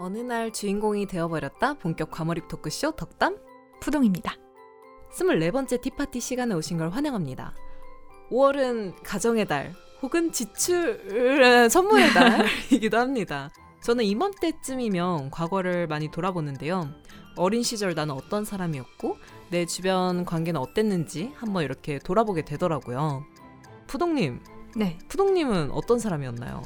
어느 날 주인공이 되어버렸다 본격 과몰입 토크쇼 덕담 푸동입니다. 24번째 티파티 시간에 오신 걸 환영합니다. 5월은 가정의 달 혹은 지출 선물의 달이기도 합니다. 저는 이맘때쯤이면 과거를 많이 돌아보는데요. 어린 시절 나는 어떤 사람이었고 내 주변 관계는 어땠는지 한번 이렇게 돌아보게 되더라고요. 푸동님, 네. 푸동님은 어떤 사람이었나요?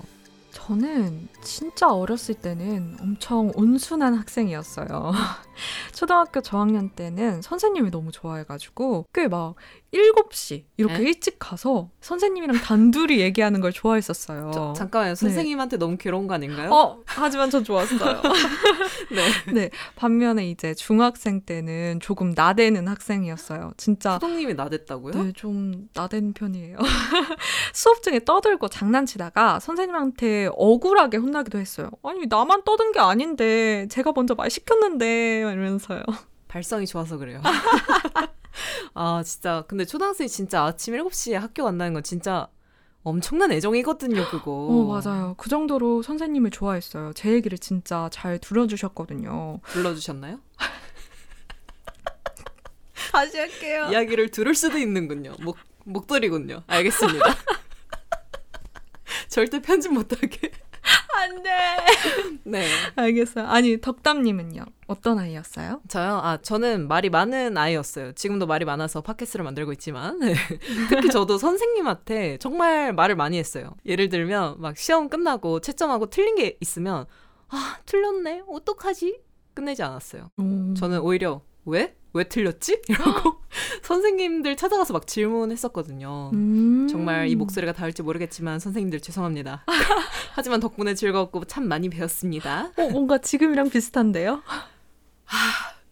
저는 진짜 어렸을 때는 엄청 온순한 학생이었어요. 초등학교 저학년 때는 선생님이 너무 좋아해가지고 꽤 막 7시 이렇게 에? 일찍 가서 선생님이랑 단둘이 얘기하는 걸 좋아했었어요. 저, 잠깐만요. 선생님한테 너무 괴로운 거 아닌가요? 어, 하지만 전 좋았어요. 네. 네. 반면에 이제 중학생 때는 조금 나대는 학생이었어요. 진짜 푸동님이 나댔다고요? 네, 좀 나대는 편이에요. 수업 중에 떠들고 장난치다가 선생님한테 억울하게 혼나기도 했어요. 아니, 나만 떠든 게 아닌데, 제가 먼저 말 시켰는데, 이러면서요. 발성이 좋아서 그래요. 아, 진짜. 근데 초등학생이 진짜 아침 7시에 학교 간다는 건 진짜 엄청난 애정이거든요, 그거. 어, 맞아요. 그 정도로 선생님을 좋아했어요. 제 얘기를 진짜 잘 들어주셨거든요. 불러주셨나요? 다시 할게요. 이야기를 들을 수도 있는군요. 목, 목도리군요. 알겠습니다. 절대 편집 못하게. 안 돼. 네. 알겠어요. 아니, 덕담님은요? 어떤 아이였어요? 저요? 아, 저는 말이 많은 아이였어요. 지금도 말이 많아서 팟캐스트를 만들고 있지만. 네. 특히 저도 선생님한테 정말 말을 많이 했어요. 예를 들면, 막 시험 끝나고 채점하고 틀린 게 있으면, 아, 틀렸네? 어떡하지? 끝내지 않았어요. 오. 저는 오히려, 왜? 왜 틀렸지? 이러고 선생님들 찾아가서 막 질문했었거든요. 음. 정말 이 목소리가 닿을지 모르겠지만 선생님들 죄송합니다. 하지만 덕분에 즐겁고 참 많이 배웠습니다. 어, 뭔가 지금이랑 비슷한데요?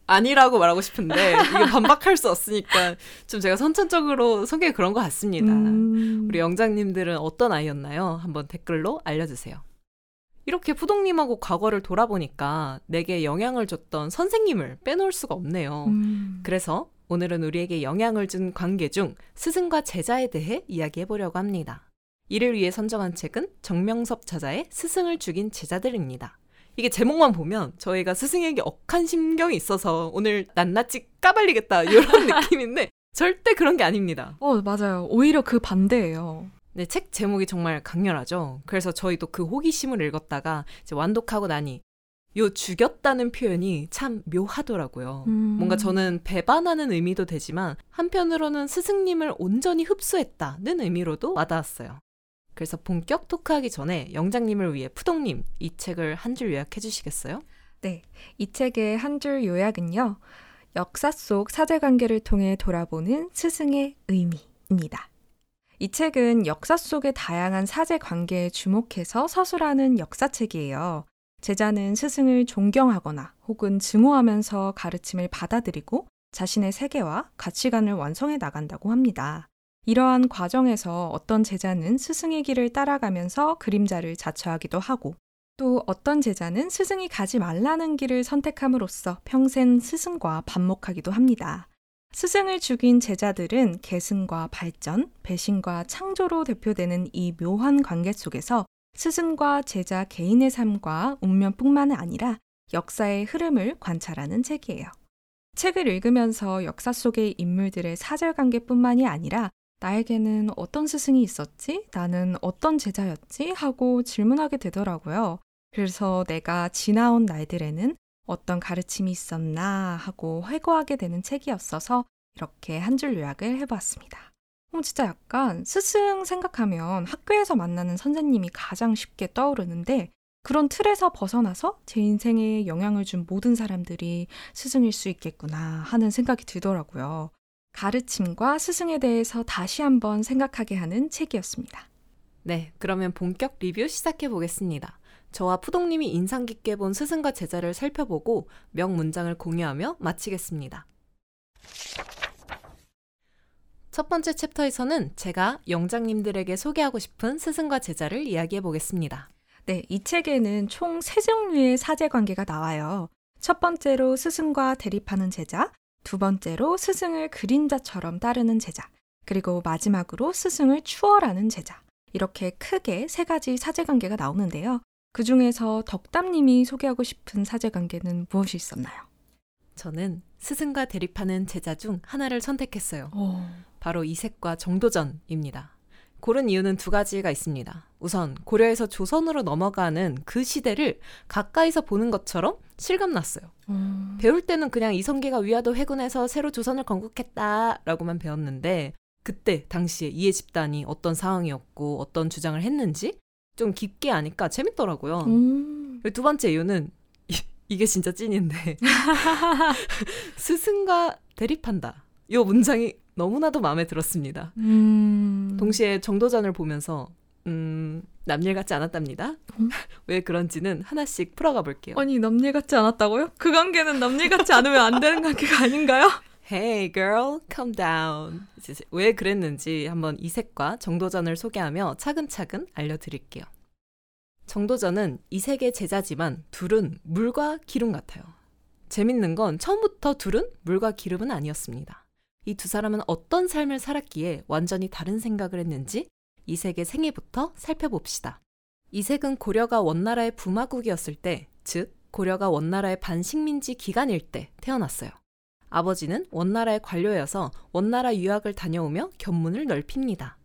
아니라고 말하고 싶은데 이거 반박할 수 없으니까 좀 제가 선천적으로 성격이 그런 것 같습니다. 음. 우리 영장님들은 어떤 아이였나요? 한번 댓글로 알려주세요. 이렇게 푸동님하고 과거를 돌아보니까 내게 영향을 줬던 선생님을 빼놓을 수가 없네요. 음. 그래서 오늘은 우리에게 영향을 준 관계 중 스승과 제자에 대해 이야기해 보려고 합니다. 이를 위해 선정한 책은 정명섭 저자의 스승을 죽인 제자들입니다. 이게 제목만 보면 저희가 스승에게 억한 심경이 있어서 오늘 낱낱이 까발리겠다 이런 느낌인데 절대 그런 게 아닙니다. 어, 맞아요. 오히려 그 반대예요. 네, 책 제목이 정말 강렬하죠. 그래서 저희도 그 호기심을 읽었다가 이제 완독하고 나니 요 죽였다는 표현이 참 묘하더라고요. 음. 뭔가 저는 배반하는 의미도 되지만 한편으로는 스승님을 온전히 흡수했다는 의미로도 와닿았어요. 그래서 본격 토크하기 전에 영장님을 위해 푸동님 이 책을 한 줄 요약해 주시겠어요? 네, 이 책의 한 줄 요약은요. 역사 속 사제관계를 통해 돌아보는 스승의 의미입니다. 이 책은 역사 속의 다양한 사제 관계에 주목해서 서술하는 역사책이에요. 제자는 스승을 존경하거나 혹은 증오하면서 가르침을 받아들이고 자신의 세계와 가치관을 완성해 나간다고 합니다. 이러한 과정에서 어떤 제자는 스승의 길을 따라가면서 그림자를 자처하기도 하고 또 어떤 제자는 스승이 가지 말라는 길을 선택함으로써 평생 스승과 반목하기도 합니다. 스승을 죽인 제자들은 계승과 발전, 배신과 창조로 대표되는 이 묘한 관계 속에서 스승과 제자 개인의 삶과 운명뿐만 아니라 역사의 흐름을 관찰하는 책이에요. 책을 읽으면서 역사 속의 인물들의 사절 관계뿐만이 아니라 나에게는 어떤 스승이 있었지? 나는 어떤 제자였지? 하고 질문하게 되더라고요. 그래서 내가 지나온 날들에는 어떤 가르침이 있었나 하고 회고하게 되는 책이었어서 이렇게 한 줄 요약을 해보았습니다. 어, 진짜 약간 스승 생각하면 학교에서 만나는 선생님이 가장 쉽게 떠오르는데 그런 틀에서 벗어나서 제 인생에 영향을 준 모든 사람들이 스승일 수 있겠구나 하는 생각이 들더라고요. 가르침과 스승에 대해서 다시 한번 생각하게 하는 책이었습니다. 네, 그러면 본격 리뷰 시작해 보겠습니다. 저와 푸동님이 인상 깊게 본 스승과 제자를 살펴보고 명 문장을 공유하며 마치겠습니다. 첫 번째 챕터에서는 제가 영장님들에게 소개하고 싶은 스승과 제자를 이야기해 보겠습니다. 네, 이 책에는 총 세 종류의 사제 관계가 나와요. 첫 번째로 스승과 대립하는 제자, 두 번째로 스승을 그림자처럼 따르는 제자, 그리고 마지막으로 스승을 추월하는 제자. 이렇게 크게 세 가지 사제 관계가 나오는데요. 그 중에서 덕담님이 소개하고 싶은 사제 관계는 무엇이 있었나요? 저는 스승과 대립하는 제자 중 하나를 선택했어요. 오. 바로 이색과 정도전입니다. 고른 이유는 두 가지가 있습니다. 우선 고려에서 조선으로 넘어가는 그 시대를 가까이서 보는 것처럼 실감 났어요. 음. 배울 때는 그냥 이성계가 위화도 회군해서 새로 조선을 건국했다라고만 배웠는데 그때 당시에 이해 집단이 어떤 상황이었고 어떤 주장을 했는지 좀 깊게 아니까 재밌더라고요. 음. 두 번째 이유는 이, 게 진짜 찐인데 스승과 대립한다. 이 문장이 너무나도 마음에 들었습니다. 음. 동시에 정도전을 보면서 음, 남일 같지 않았답니다. 음? 왜 그런지는 하나씩 풀어가 볼게요. 아니 남일 같지 않았다고요? 그 관계는 남일 같지 않으면 안 되는 관계가 아닌가요? Hey girl, calm down. 왜 그랬는지 한번 이색과 정도전을 소개하며 차근차근 알려드릴게요. 정도전은 이색의 제자지만 둘은 물과 기름 같아요. 재밌는 건 처음부터 둘은 물과 기름은 아니었습니다. 이 두 사람은 어떤 삶을 살았기에 완전히 다른 생각을 했는지 이색의 생애부터 살펴봅시다. 이색은 고려가 원나라의 부마국이었을 때, 즉 고려가 원나라의 반식민지 기간일 때 태어났어요. 아버지는 원나라의 관료여서 원나라 유학을 다녀오며 견문을 넓힙니다.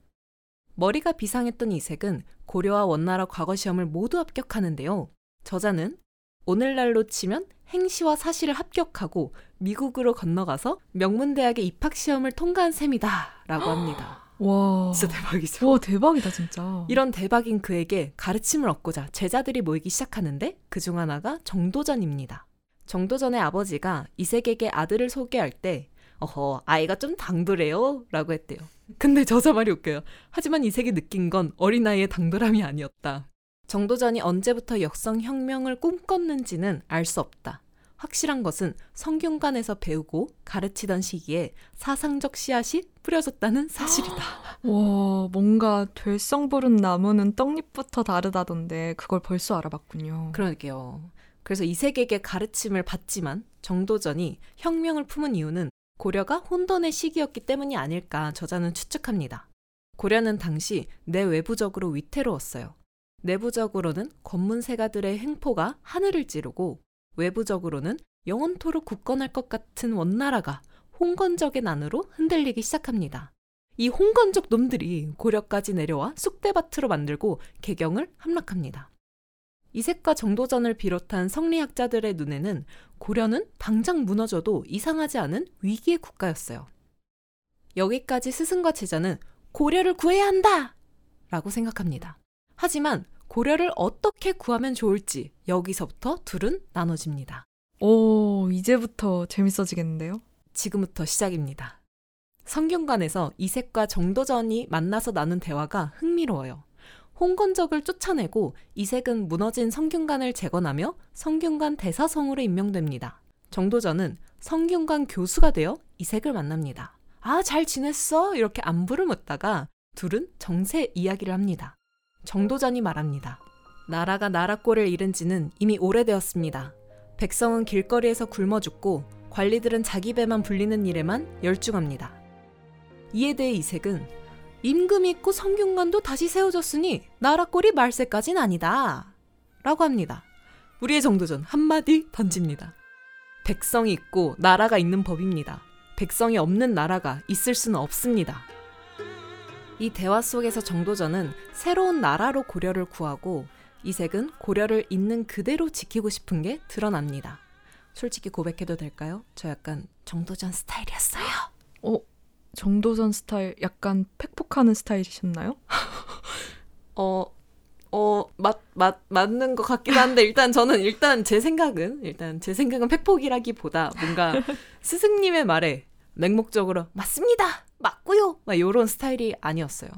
머리가 비상했던 이색은 고려와 원나라 과거 시험을 모두 합격하는데요. 저자는 오늘날로 치면 행시와 사실을 합격하고 미국으로 건너가서 명문대학의 입학 시험을 통과한 셈이다. 라고 합니다. 와. 진짜 대박이죠. 와, 대박이다, 진짜. 이런 대박인 그에게 가르침을 얻고자 제자들이 모이기 시작하는데 그중 하나가 정도전입니다. 정도전의 아버지가 이색에게 아들을 소개할 때 어허, 아이가 좀 당돌해요. 라고 했대요. 근데 저자 말이 웃겨요. 하지만 이색이 느낀 건 어린아이의 당돌함이 아니었다. 정도전이 언제부터 역성혁명을 꿈꿨는지는 알 수 없다. 확실한 것은 성균관에서 배우고 가르치던 시기에 사상적 씨앗이 뿌려졌다는 사실이다. 와, 뭔가 될성 부른 나무는 떡잎부터 다르다던데 그걸 벌써 알아봤군요. 그러게요. 그래서 이색에게 가르침을 받지만 정도전이 혁명을 품은 이유는 고려가 혼돈의 시기였기 때문이 아닐까 저자는 추측합니다. 고려는 당시 내외부적으로 위태로웠어요. 내부적으로는 권문세가들의 횡포가 하늘을 찌르고 외부적으로는 영원토록 굳건할 것 같은 원나라가 홍건적의 난으로 흔들리기 시작합니다. 이 홍건적 놈들이 고려까지 내려와 쑥대밭으로 만들고 개경을 함락합니다. 이색과 정도전을 비롯한 성리학자들의 눈에는 고려는 당장 무너져도 이상하지 않은 위기의 국가였어요. 여기까지 스승과 제자는 고려를 구해야 한다! 라고 생각합니다. 하지만 고려를 어떻게 구하면 좋을지 여기서부터 둘은 나눠집니다. 오, 이제부터 재밌어지겠는데요? 지금부터 시작입니다. 성균관에서 이색과 정도전이 만나서 나눈 대화가 흥미로워요. 홍건적을 쫓아내고 이색은 무너진 성균관을 재건하며 성균관 대사성으로 임명됩니다. 정도전은 성균관 교수가 되어 이색을 만납니다. 아, 잘 지냈어? 이렇게 안부를 묻다가 둘은 정세 이야기를 합니다. 정도전이 말합니다. 나라가 나라꼴을 잃은 지는 이미 오래되었습니다. 백성은 길거리에서 굶어 죽고 관리들은 자기 배만 불리는 일에만 열중합니다. 이에 대해 이색은 임금이 있고 성균관도 다시 세워졌으니 나라 꼴이 말세까진 아니다. 라고 합니다. 우리의 정도전 한마디 던집니다. 백성이 있고 나라가 있는 법입니다. 백성이 없는 나라가 있을 수는 없습니다. 이 대화 속에서 정도전은 새로운 나라로 고려를 구하고 이색은 고려를 있는 그대로 지키고 싶은 게 드러납니다. 솔직히 고백해도 될까요? 저 약간 정도전 스타일이었어요. 어, 정도전 스타일 약간 팩폭하는 스타일이셨나요? 어, 어, 맞, 맞, 맞는 것 같기도 한데, 일단 저는, 일단 제 생각은, 일단 제 생각은 팩폭이라기보다 뭔가 스승님의 말에 맹목적으로, 맞습니다! 맞고요! 막 요런 스타일이 아니었어요.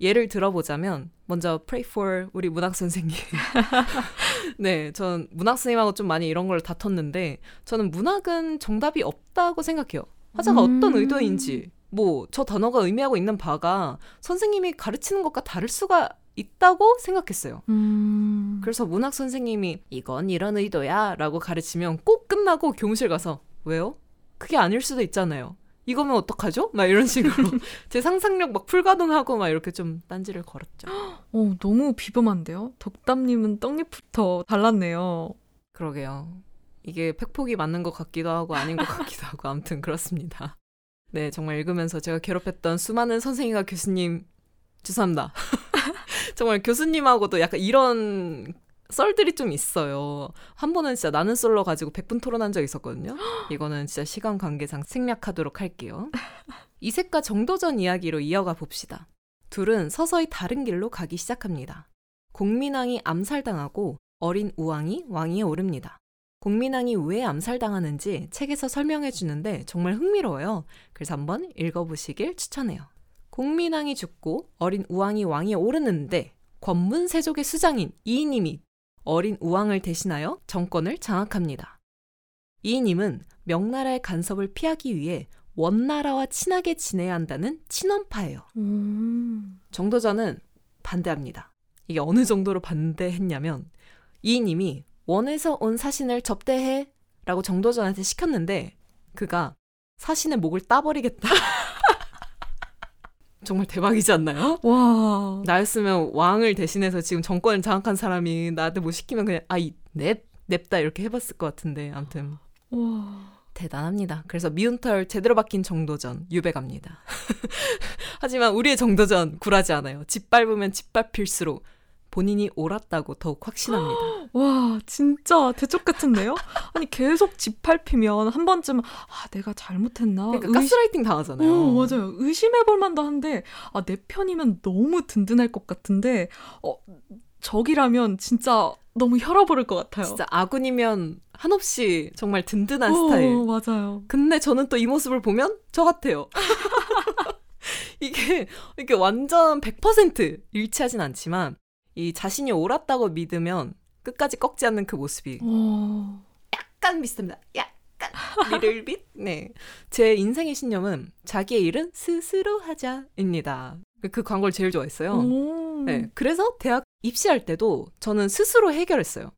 예를 들어보자면, 먼저 pray for 우리 문학 선생님. 네, 전 문학 선생님하고 좀 많이 이런 걸 다퉜는데, 저는 문학은 정답이 없다고 생각해요. 화자가 음. 어떤 의도인지, 뭐, 저 단어가 의미하고 있는 바가 선생님이 가르치는 것과 다를 수가 있다고 생각했어요. 음. 그래서 문학 선생님이 이건 이런 의도야 라고 가르치면 꼭 끝나고 교무실 가서 왜요? 그게 아닐 수도 있잖아요. 이거면 어떡하죠? 막 이런 식으로 제 상상력 막 불가능하고 막 이렇게 좀 딴지를 걸었죠. 어, 너무 비범한데요? 덕담님은 떡잎부터 달랐네요. 그러게요. 이게 팩폭이 맞는 것 같기도 하고 아닌 것 같기도 하고 아무튼 그렇습니다. 네, 정말 읽으면서 제가 괴롭혔던 수많은 선생님과 교수님 죄송합니다. 정말 교수님하고도 약간 이런 썰들이 좀 있어요. 한 번은 진짜 나는 썰러 가지고 100분 토론한 적 있었거든요. 이거는 진짜 시간 관계상 생략하도록 할게요. 이색과 정도전 이야기로 이어가 봅시다. 둘은 서서히 다른 길로 가기 시작합니다. 공민왕이 암살당하고 어린 우왕이 왕위에 오릅니다. 공민왕이 왜 암살당하는지 책에서 설명해 주는데 정말 흥미로워요. 그래서 한번 읽어보시길 추천해요. 공민왕이 죽고 어린 우왕이 왕위에 오르는데 권문세족의 수장인 이님이 어린 우왕을 대신하여 정권을 장악합니다. 이님은 명나라의 간섭을 피하기 위해 원나라와 친하게 지내야 한다는 친원파예요. 음. 정도전은 반대합니다. 이게 어느 정도로 반대했냐면 이님이 원에서 온 사신을 접대해 라고 정도전한테 시켰는데 그가 사신의 목을 따버리겠다. 정말 대박이지 않나요? 와. 나였으면 왕을 대신해서 지금 정권을 장악한 사람이 나한테 뭐 시키면 그냥 아이 넵 냅다 이렇게 해봤을 것 같은데 아무튼 와. 대단합니다. 그래서 미운 털 제대로 박힌 정도전 유배갑니다. 하지만 우리의 정도전 굴하지 않아요. 짓밟으면 짓밟힐수록 본인이 옳았다고 더욱 확신합니다. 와, 진짜 대쪽 같은데요? 아니, 계속 짓밟히면 한 번쯤, 아, 내가 잘못했나? 그러니까 가스라이팅 당하잖아요. 어, 맞아요. 의심해볼 만도 한데, 아, 내 편이면 너무 든든할 것 같은데, 어, 적이라면 진짜 너무 혈압오를 것 같아요. 진짜 아군이면 한없이 정말 든든한 오, 어, 스타일. 맞아요. 근데 저는 또 이 모습을 보면 저 같아요. 이게, 이게 완전 100% 일치하진 않지만, 이 자신이 옳았다고 믿으면 끝까지 꺾지 않는 그 모습이 오. 약간 비슷합니다. 약간 리를빛. 네, 제 인생의 신념은 자기의 일은 스스로 하자입니다. 그 광고를 제일 좋아했어요. 오. 네, 그래서 대학 입시할 때도 저는 스스로 해결했어요.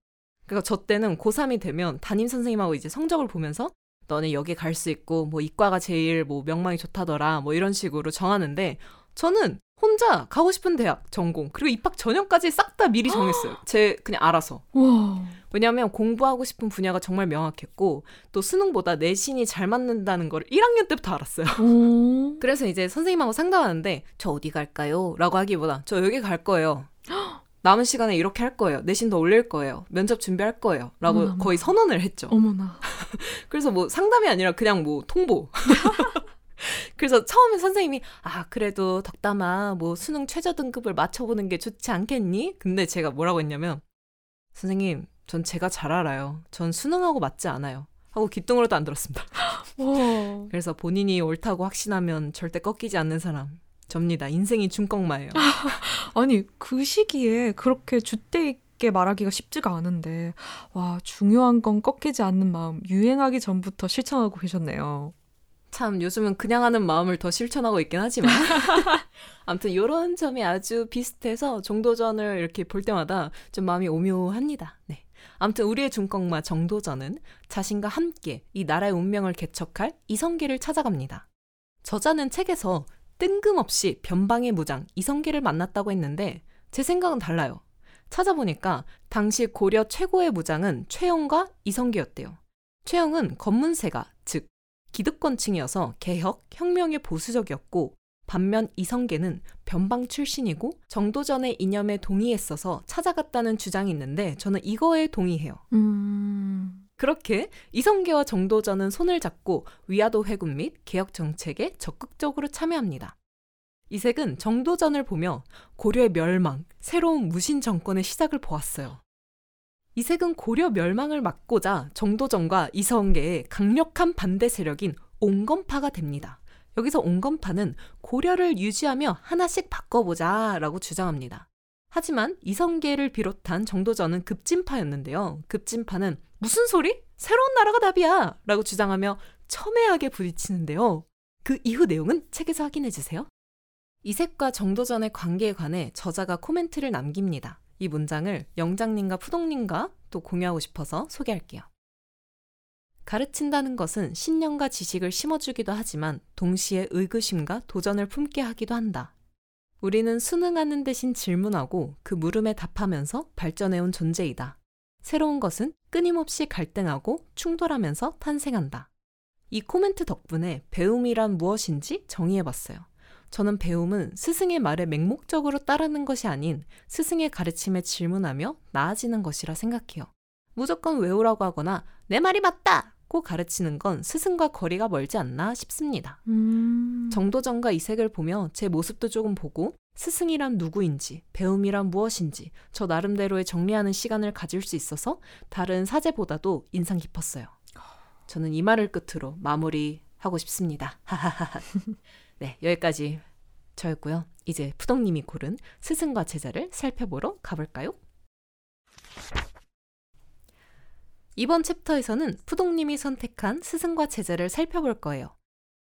그러니까 저 때는 고3이 되면 담임 선생님하고 이제 성적을 보면서 너는 여기 갈 수 있고 뭐 이과가 제일 뭐 명망이 좋다더라 뭐 이런 식으로 정하는데 저는 혼자 가고 싶은 대학, 전공, 그리고 입학 전형까지 싹 다 미리 정했어요. 제 그냥 알아서. 와. 왜냐하면 공부하고 싶은 분야가 정말 명확했고 또 수능보다 내신이 잘 맞는다는 걸 1학년 때부터 알았어요. 그래서 이제 선생님하고 상담하는데 저 어디 갈까요? 라고 하기보다 저 여기 갈 거예요. 남은 시간에 이렇게 할 거예요. 내신 더 올릴 거예요. 면접 준비할 거예요. 라고 어머나. 거의 선언을 했죠. 어머나. 그래서 뭐 상담이 아니라 그냥 뭐 통보. 그래서 처음에 선생님이 아 그래도 덕담아 뭐 수능 최저 등급을 맞춰보는 게 좋지 않겠니? 근데 제가 뭐라고 했냐면 선생님 전 제가 잘 알아요. 전 수능하고 맞지 않아요. 하고 귀뚱으로도 안 들었습니다. 그래서 본인이 옳다고 확신하면 절대 꺾이지 않는 사람. 접니다. 인생이 중꺾마예요. 아니 그 시기에 그렇게 주대 있게 말하기가 쉽지가 않은데 와 중요한 건 꺾이지 않는 마음 유행하기 전부터 실천하고 계셨네요. 참 요즘은 그냥 하는 마음을 더 실천하고 있긴 하지만 아무튼 이런 점이 아주 비슷해서 정도전을 이렇게 볼 때마다 좀 마음이 오묘합니다. 네. 아무튼 우리의 중꺾마 정도전은 자신과 함께 이 나라의 운명을 개척할 이성계를 찾아갑니다. 저자는 책에서 뜬금없이 변방의 무장 이성계를 만났다고 했는데 제 생각은 달라요. 찾아보니까 당시 고려 최고의 무장은 최영과 이성계였대요. 최영은 검문세가 즉 기득권층이어서 개혁, 혁명에 보수적이었고 반면 이성계는 변방 출신이고 정도전의 이념에 동의했어서 찾아갔다는 주장이 있는데 저는 이거에 동의해요. 음... 그렇게 이성계와 정도전은 손을 잡고 위화도 회군 및 개혁 정책에 적극적으로 참여합니다. 이색은 정도전을 보며 고려의 멸망, 새로운 무신 정권의 시작을 보았어요. 이색은 고려 멸망을 막고자 정도전과 이성계의 강력한 반대 세력인 옹건파가 됩니다. 여기서 옹건파는 고려를 유지하며 하나씩 바꿔보자 라고 주장합니다. 하지만 이성계를 비롯한 정도전은 급진파였는데요. 급진파는 무슨 소리? 새로운 나라가 답이야! 라고 주장하며 첨예하게 부딪히는데요. 그 이후 내용은 책에서 확인해 주세요. 이색과 정도전의 관계에 관해 저자가 코멘트를 남깁니다. 이 문장을 영장님과 푸동님과 또 공유하고 싶어서 소개할게요. 가르친다는 것은 신념과 지식을 심어주기도 하지만 동시에 의구심과 도전을 품게 하기도 한다. 우리는 수능하는 대신 질문하고 그 물음에 답하면서 발전해온 존재이다. 새로운 것은 끊임없이 갈등하고 충돌하면서 탄생한다. 이 코멘트 덕분에 배움이란 무엇인지 정의해봤어요. 저는 배움은 스승의 말에 맹목적으로 따르는 것이 아닌 스승의 가르침에 질문하며 나아지는 것이라 생각해요. 무조건 외우라고 하거나 내 말이 맞다! 고 가르치는 건 스승과 거리가 멀지 않나 싶습니다. 음... 정도전과 이색을 보며 제 모습도 조금 보고 스승이란 누구인지, 배움이란 무엇인지 저 나름대로의 정리하는 시간을 가질 수 있어서 다른 사제보다도 인상 깊었어요. 저는 이 말을 끝으로 마무리하고 싶습니다. 네, 여기까지 저였고요. 이제 푸동님이 고른 스승과 제자를 살펴보러 가볼까요? 이번 챕터에서는 푸동님이 선택한 스승과 제자를 살펴볼 거예요.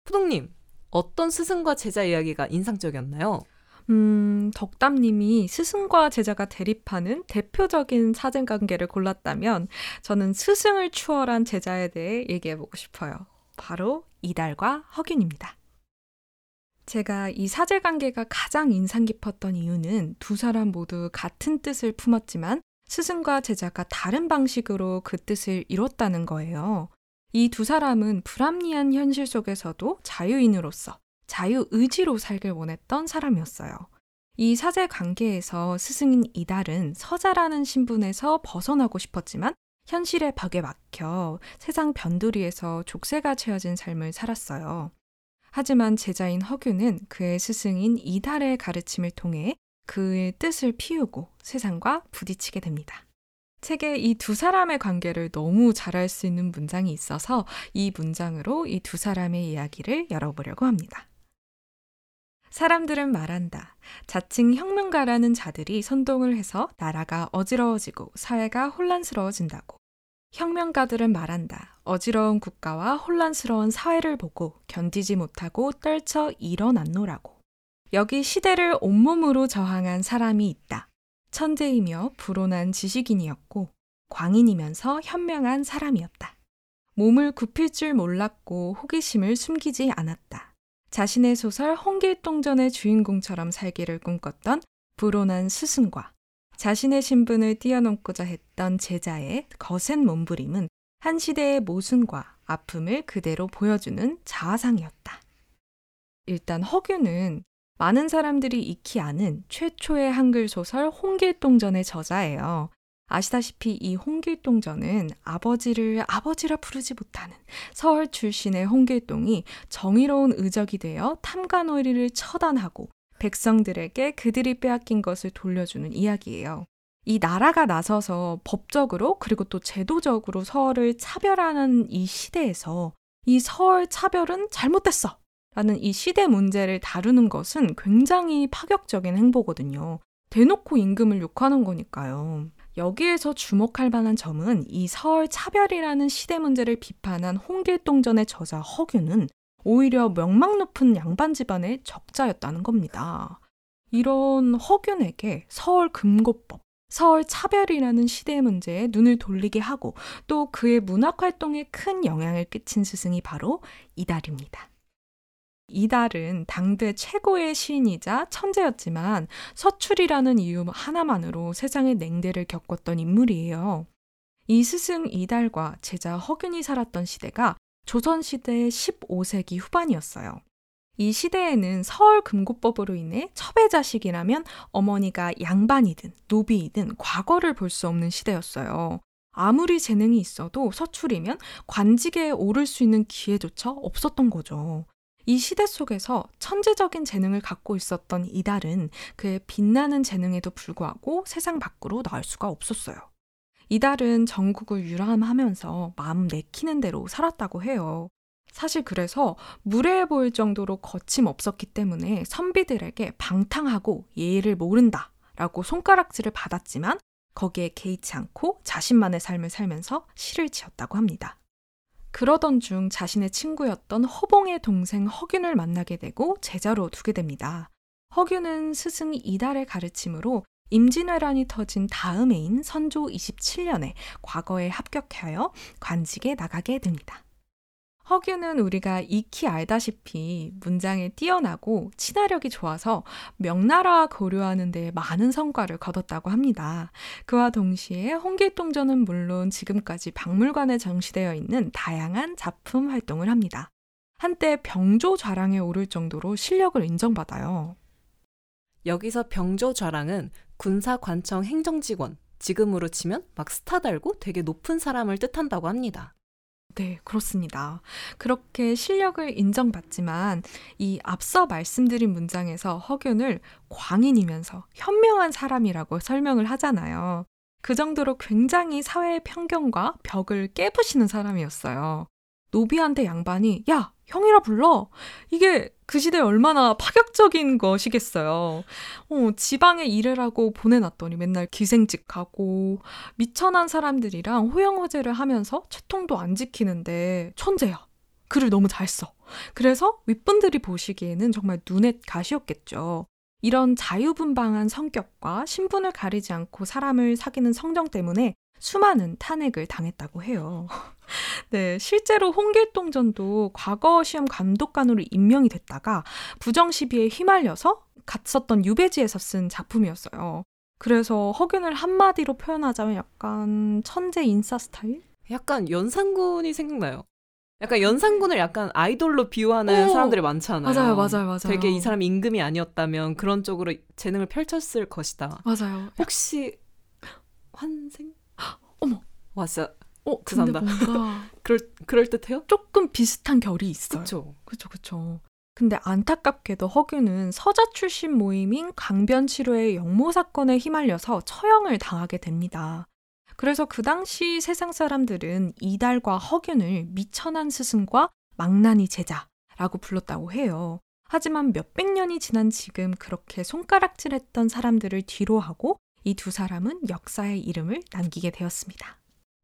푸동님, 어떤 스승과 제자 이야기가 인상적이었나요? 음, 덕담님이 스승과 제자가 대립하는 대표적인 사전 관계를 골랐다면 저는 스승을 추월한 제자에 대해 얘기해보고 싶어요. 바로 이달과 허균입니다. 제가 이 사제 관계가 가장 인상 깊었던 이유는 두 사람 모두 같은 뜻을 품었지만 스승과 제자가 다른 방식으로 그 뜻을 이뤘다는 거예요. 이 두 사람은 불합리한 현실 속에서도 자유인으로서 자유의지로 살길 원했던 사람이었어요. 이 사제 관계에서 스승인 이달은 서자라는 신분에서 벗어나고 싶었지만 현실의 벽에 막혀 세상 변두리에서 족쇄가 채워진 삶을 살았어요. 하지만 제자인 허규는 그의 스승인 이달의 가르침을 통해 그의 뜻을 피우고 세상과 부딪히게 됩니다. 책에 이 두 사람의 관계를 너무 잘할 수 있는 문장이 있어서 이 문장으로 이 두 사람의 이야기를 열어보려고 합니다. 사람들은 말한다. 자칭 혁명가라는 자들이 선동을 해서 나라가 어지러워지고 사회가 혼란스러워진다고. 혁명가들은 말한다. 어지러운 국가와 혼란스러운 사회를 보고 견디지 못하고 떨쳐 일어났노라고. 여기 시대를 온몸으로 저항한 사람이 있다. 천재이며 불온한 지식인이었고 광인이면서 현명한 사람이었다. 몸을 굽힐 줄 몰랐고 호기심을 숨기지 않았다. 자신의 소설 홍길동전의 주인공처럼 살기를 꿈꿨던 불온한 스승과 자신의 신분을 뛰어넘고자 했던 제자의 거센 몸부림은 한 시대의 모순과 아픔을 그대로 보여주는 자화상이었다. 일단 허규는 많은 사람들이 익히 아는 최초의 한글 소설 홍길동전의 저자예요. 아시다시피 이 홍길동전은 아버지를 아버지라 부르지 못하는 서울 출신의 홍길동이 정의로운 의적이 되어 탐관오리를 처단하고 백성들에게 그들이 빼앗긴 것을 돌려주는 이야기예요. 이 나라가 나서서 법적으로 그리고 또 제도적으로 서울을 차별하는 이 시대에서 이 서울 차별은 잘못됐어. 라는 이 시대 문제를 다루는 것은 굉장히 파격적인 행보거든요. 대놓고 임금을 욕하는 거니까요. 여기에서 주목할 만한 점은 이 서울 차별이라는 시대 문제를 비판한 홍길동전의 저자 허균은 오히려 명망 높은 양반 집안의 적자였다는 겁니다. 이런 허균에게 서울 금고법, 서울 차별이라는 시대 문제에 눈을 돌리게 하고 또 그의 문학 활동에 큰 영향을 끼친 스승이 바로 이달입니다. 이달은 당대 최고의 시인이자 천재였지만 서출이라는 이유 하나만으로 세상의 냉대를 겪었던 인물이에요. 이 스승 이달과 제자 허균이 살았던 시대가 조선시대 15세기 후반이었어요. 이 시대에는 서울 금고법으로 인해 첩의 자식이라면 어머니가 양반이든 노비이든 과거를 볼 수 없는 시대였어요. 아무리 재능이 있어도 서출이면 관직에 오를 수 있는 기회조차 없었던 거죠. 이 시대 속에서 천재적인 재능을 갖고 있었던 이달은 그의 빛나는 재능에도 불구하고 세상 밖으로 나올 수가 없었어요. 이달은 전국을 유람하면서 마음 내키는 대로 살았다고 해요. 사실 그래서 무례해 보일 정도로 거침없었기 때문에 선비들에게 방탕하고 예의를 모른다 라고 손가락질을 받았지만 거기에 개의치 않고 자신만의 삶을 살면서 시를 지었다고 합니다. 그러던 중 자신의 친구였던 허봉의 동생 허균을 만나게 되고 제자로 두게 됩니다. 허균은 스승 이달의 가르침으로 임진왜란이 터진 다음 해인 선조 27년에 과거에 합격하여 관직에 나가게 됩니다. 허균은 우리가 익히 알다시피 문장에 뛰어나고 친화력이 좋아서 명나라와 고려하는 데 많은 성과를 거뒀다고 합니다. 그와 동시에 홍길동전은 물론 지금까지 박물관에 전시되어 있는 다양한 작품 활동을 합니다. 한때 병조 좌랑에 오를 정도로 실력을 인정받아요. 여기서 병조 좌랑은 군사관청 행정직원, 지금으로 치면 막 스타 달고 되게 높은 사람을 뜻한다고 합니다. 네, 그렇습니다. 그렇게 실력을 인정받지만 이 앞서 말씀드린 문장에서 허균을 광인이면서 현명한 사람이라고 설명을 하잖아요. 그 정도로 굉장히 사회의 편견과 벽을 깨부시는 사람이었어요. 노비한테 양반이 야 형이라 불러 이게 그 시대에 얼마나 파격적인 것이겠어요. 어, 지방에 일을 하고 보내놨더니 맨날 기생직하고 미천한 사람들이랑 호영호제를 하면서 채통도 안 지키는데 천재야. 글을 너무 잘 써. 그래서 윗분들이 보시기에는 정말 눈에 가시였겠죠. 이런 자유분방한 성격과 신분을 가리지 않고 사람을 사귀는 성정 때문에 수많은 탄핵을 당했다고 해요. 네, 실제로 홍길동전도 과거 시험 감독관으로 임명이 됐다가 부정 시비에 휘말려서 갔었던 유배지에서 쓴 작품이었어요. 그래서 허균을 한마디로 표현하자면 약간 천재 인싸 스타일? 약간 연산군이 생각나요. 약간 연산군을 약간 아이돌로 비유하는 오! 사람들이 많잖아요. 맞아요, 맞아요, 맞아요. 되게 이 사람이 임금이 아니었다면 그런 쪽으로 재능을 펼쳤을 것이다. 맞아요. 혹시 환생? 어머. 왔어. 어, 죄송합니다. 뭔가 그럴 그럴 듯해요? 조금 비슷한 결이 있어요. 그렇죠. 그렇죠. 그렇죠. 근데 안타깝게도 허균은 서자 출신 모임인 강변치료의 영모 사건에 휘말려서 처형을 당하게 됩니다. 그래서 그 당시 세상 사람들은 이달과 허균을 미천한 스승과 망나니 제자라고 불렀다고 해요. 하지만 몇백 년이 지난 지금 그렇게 손가락질했던 사람들을 뒤로하고 이 두 사람은 역사의 이름을 남기게 되었습니다.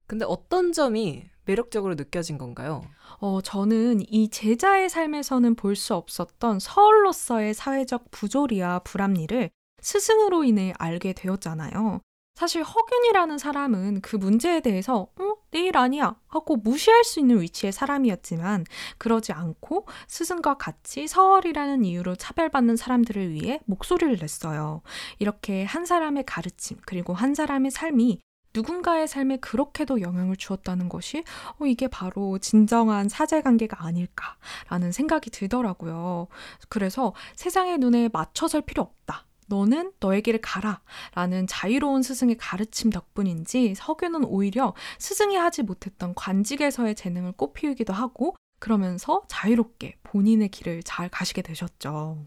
근데 어떤 점이 매력적으로 느껴진 건가요? 어, 저는 이 제자의 삶에서는 볼 수 없었던 서울로서의 사회적 부조리와 불합리를 스승으로 인해 알게 되었잖아요. 사실 허균이라는 사람은 그 문제에 대해서 어? 내일 아니야 하고 무시할 수 있는 위치의 사람이었지만 그러지 않고 스승과 같이 서울이라는 이유로 차별받는 사람들을 위해 목소리를 냈어요. 이렇게 한 사람의 가르침 그리고 한 사람의 삶이 누군가의 삶에 그렇게도 영향을 주었다는 것이 어, 이게 바로 진정한 사제관계가 아닐까라는 생각이 들더라고요. 그래서 세상의 눈에 맞춰 설 필요 없다. 너는 너의 길을 가라. 라는 자유로운 스승의 가르침 덕분인지 석유는 오히려 스승이 하지 못했던 관직에서의 재능을 꽃피우기도 하고 그러면서 자유롭게 본인의 길을 잘 가시게 되셨죠.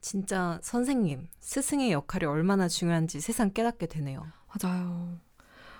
진짜 선생님, 스승의 역할이 얼마나 중요한지 세상 깨닫게 되네요. 맞아요.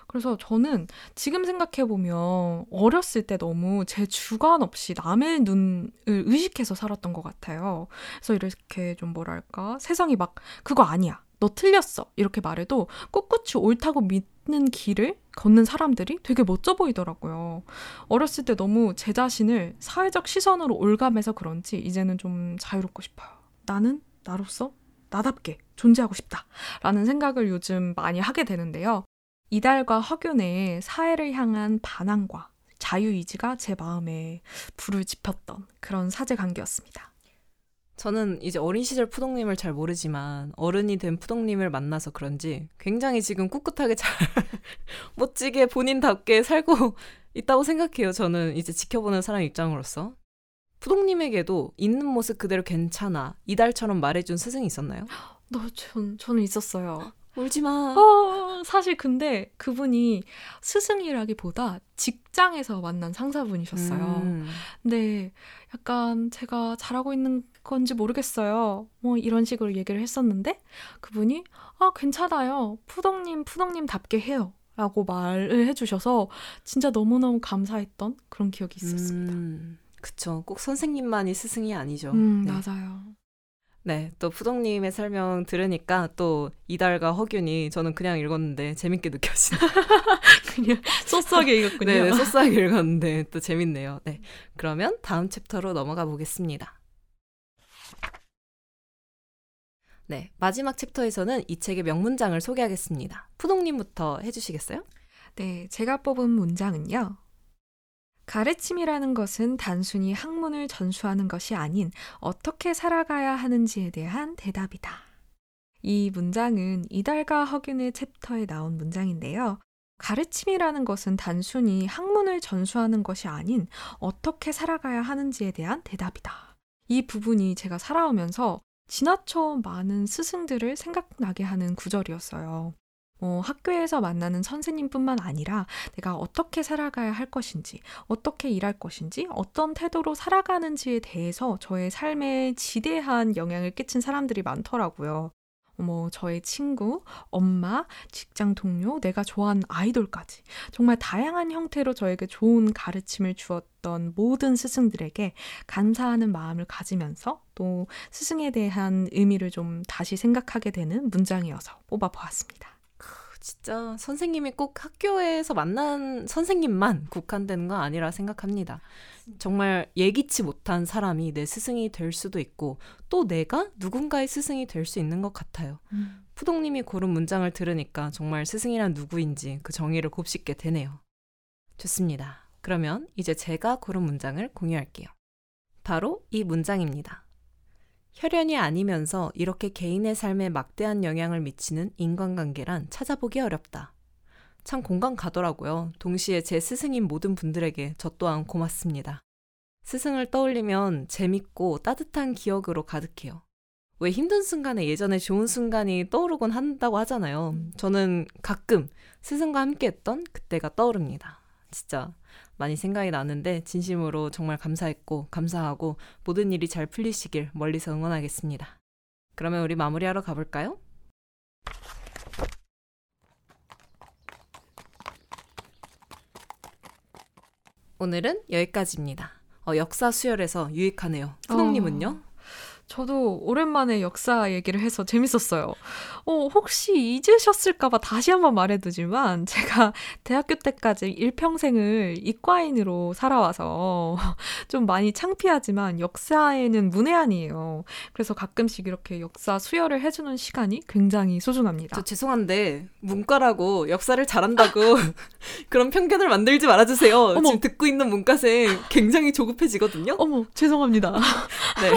그래서 저는 지금 생각해보면 어렸을 때 너무 제 주관 없이 남의 눈을 의식해서 살았던 것 같아요. 그래서 이렇게 좀 뭐랄까, 세상이 막, 그거 아니야. 너 틀렸어. 이렇게 말해도 꿋꿋이 옳다고 믿는 길을 걷는 사람들이 되게 멋져 보이더라고요. 어렸을 때 너무 제 자신을 사회적 시선으로 올감해서 그런지 이제는 좀 자유롭고 싶어요. 나는 나로서 나답게 존재하고 싶다. 라는 생각을 요즘 많이 하게 되는데요. 이달과 허균의 사회를 향한 반항과 자유의지가 제 마음에 불을 지폈던 그런 사제 관계였습니다. 저는 이제 어린 시절 푸동님을 잘 모르지만 어른이 된 푸동님을 만나서 그런지 굉장히 지금 꿋꿋하게 잘 멋지게 본인답게 살고 있다고 생각해요. 저는 이제 지켜보는 사람 입장으로서. 푸동님에게도 있는 모습 그대로 괜찮아. 이달처럼 말해준 스승이 있었나요? 너, 전, 저는 있었어요. 울지 마. 어, 사실 근데 그분이 스승이라기보다 직장에서 만난 상사분이셨어요. 음. 근데 약간 제가 잘하고 있는 건지 모르겠어요. 뭐 이런 식으로 얘기를 했었는데 그분이 아, 괜찮아요. 푸덕님, 푸덕님답게 해요. 라고 말을 해주셔서 진짜 너무너무 감사했던 그런 기억이 있었습니다. 음, 그쵸. 꼭 선생님만이 스승이 아니죠. 음, 네. 맞아요. 네, 또 푸동님의 설명 들으니까 또 이달과 허균이 저는 그냥 읽었는데 재밌게 느껴지네요. 그냥 소소하게 읽었군요. 네, 네, 소소하게 읽었는데 또 재밌네요. 네, 그러면 다음 챕터로 넘어가 보겠습니다. 네, 마지막 챕터에서는 이 책의 명문장을 소개하겠습니다. 푸동님부터 해주시겠어요? 네, 제가 뽑은 문장은요. 가르침이라는 것은 단순히 학문을 전수하는 것이 아닌 어떻게 살아가야 하는지에 대한 대답이다. 이 문장은 이달과 허균의 챕터에 나온 문장인데요. 가르침이라는 것은 단순히 학문을 전수하는 것이 아닌 어떻게 살아가야 하는지에 대한 대답이다. 이 부분이 제가 살아오면서 지나쳐 많은 스승들을 생각나게 하는 구절이었어요. 어, 학교에서 만나는 선생님뿐만 아니라 내가 어떻게 살아가야 할 것인지, 어떻게 일할 것인지, 어떤 태도로 살아가는지에 대해서 저의 삶에 지대한 영향을 끼친 사람들이 많더라고요. 뭐 저의 친구, 엄마, 직장 동료, 내가 좋아하는 아이돌까지 정말 다양한 형태로 저에게 좋은 가르침을 주었던 모든 스승들에게 감사하는 마음을 가지면서 또 스승에 대한 의미를 좀 다시 생각하게 되는 문장이어서 뽑아 보았습니다. 진짜 선생님이 꼭 학교에서 만난 선생님만 국한되는 건 아니라 생각합니다. 정말 예기치 못한 사람이 내 스승이 될 수도 있고 또 내가 누군가의 스승이 될 수 있는 것 같아요. 음. 푸동님이 고른 문장을 들으니까 정말 스승이란 누구인지 그 정의를 곱씹게 되네요. 좋습니다. 그러면 이제 제가 고른 문장을 공유할게요. 바로 이 문장입니다. 혈연이 아니면서 이렇게 개인의 삶에 막대한 영향을 미치는 인간관계란 찾아보기 어렵다. 참 공감 가더라고요. 동시에 제 스승인 모든 분들에게 저 또한 고맙습니다. 스승을 떠올리면 재밌고 따뜻한 기억으로 가득해요. 왜 힘든 순간에 예전에 좋은 순간이 떠오르곤 한다고 하잖아요. 음. 저는 가끔 스승과 함께 했던 그때가 떠오릅니다. 진짜 많이 생각이 나는데 진심으로 정말 감사했고 감사하고 모든 일이 잘 풀리시길 멀리서 응원하겠습니다. 그러면 우리 마무리하러 가볼까요? 오늘은 여기까지입니다. 어, 역사 수혈에서 유익하네요. 푸동님은요? 어... 저도 오랜만에 역사 얘기를 해서 재밌었어요. 어, 혹시 잊으셨을까봐 다시 한번 말해두지만, 제가 대학교 때까지 일평생을 이과인으로 살아와서 좀 많이 창피하지만 역사에는 문외한이에요. 그래서 가끔씩 이렇게 역사 수혈을 해주는 시간이 굉장히 소중합니다. 저 죄송한데, 문과라고 역사를 잘한다고 그런 편견을 만들지 말아주세요. 어머. 지금 듣고 있는 문과생 굉장히 조급해지거든요. 어머, 죄송합니다. 네.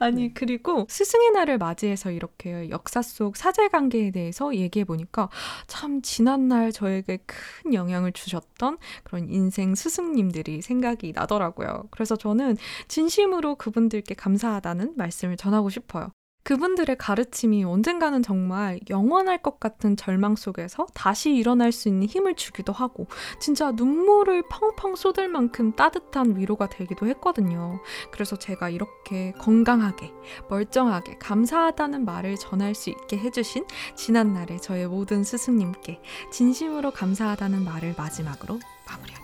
아니 네. 그리고 스승의 날을 맞이해서 이렇게 역사 속 사제 관계에 대해서 얘기해 보니까 참 지난 날 저에게 큰 영향을 주셨던 그런 인생 스승님들이 생각이 나더라고요. 그래서 저는 진심으로 그분들께 감사하다는 말씀을 전하고 싶어요. 그분들의 가르침이 언젠가는 정말 영원할 것 같은 절망 속에서 다시 일어날 수 있는 힘을 주기도 하고, 진짜 눈물을 펑펑 쏟을 만큼 따뜻한 위로가 되기도 했거든요. 그래서 제가 이렇게 건강하게, 멀쩡하게, 감사하다는 말을 전할 수 있게 해주신 지난날에 저의 모든 스승님께 진심으로 감사하다는 말을 마지막으로 마무리하겠습니다.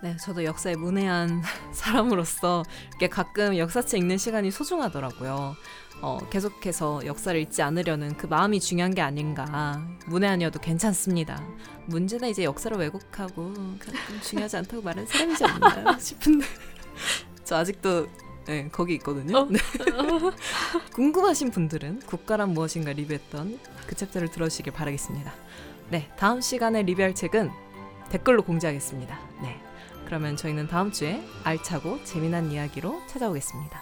네, 저도 역사에 문외한 사람으로서 이렇게 가끔 역사책 읽는 시간이 소중하더라고요. 어, 계속해서 역사를 잊지 않으려는 그 마음이 중요한 게 아닌가. 문외한이어도 괜찮습니다. 문제는 이제 역사를 왜곡하고 가끔 중요하지 않다고 말하는 사람이지 않나 싶은데. 저 아직도 네, 거기 있거든요. 어? 네. 궁금하신 분들은 국가란 무엇인가 리뷰했던 그 챕터를 들어주시길 바라겠습니다. 네, 다음 시간에 리뷰할 책은 댓글로 공지하겠습니다. 네. 그러면 저희는 다음 주에 알차고 재미난 이야기로 찾아오겠습니다.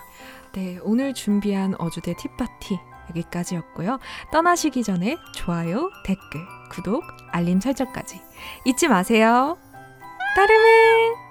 네, 오늘 준비한 어주대 티파티 여기까지였고요. 떠나시기 전에 좋아요, 댓글, 구독, 알림 설정까지 잊지 마세요. 따르릉!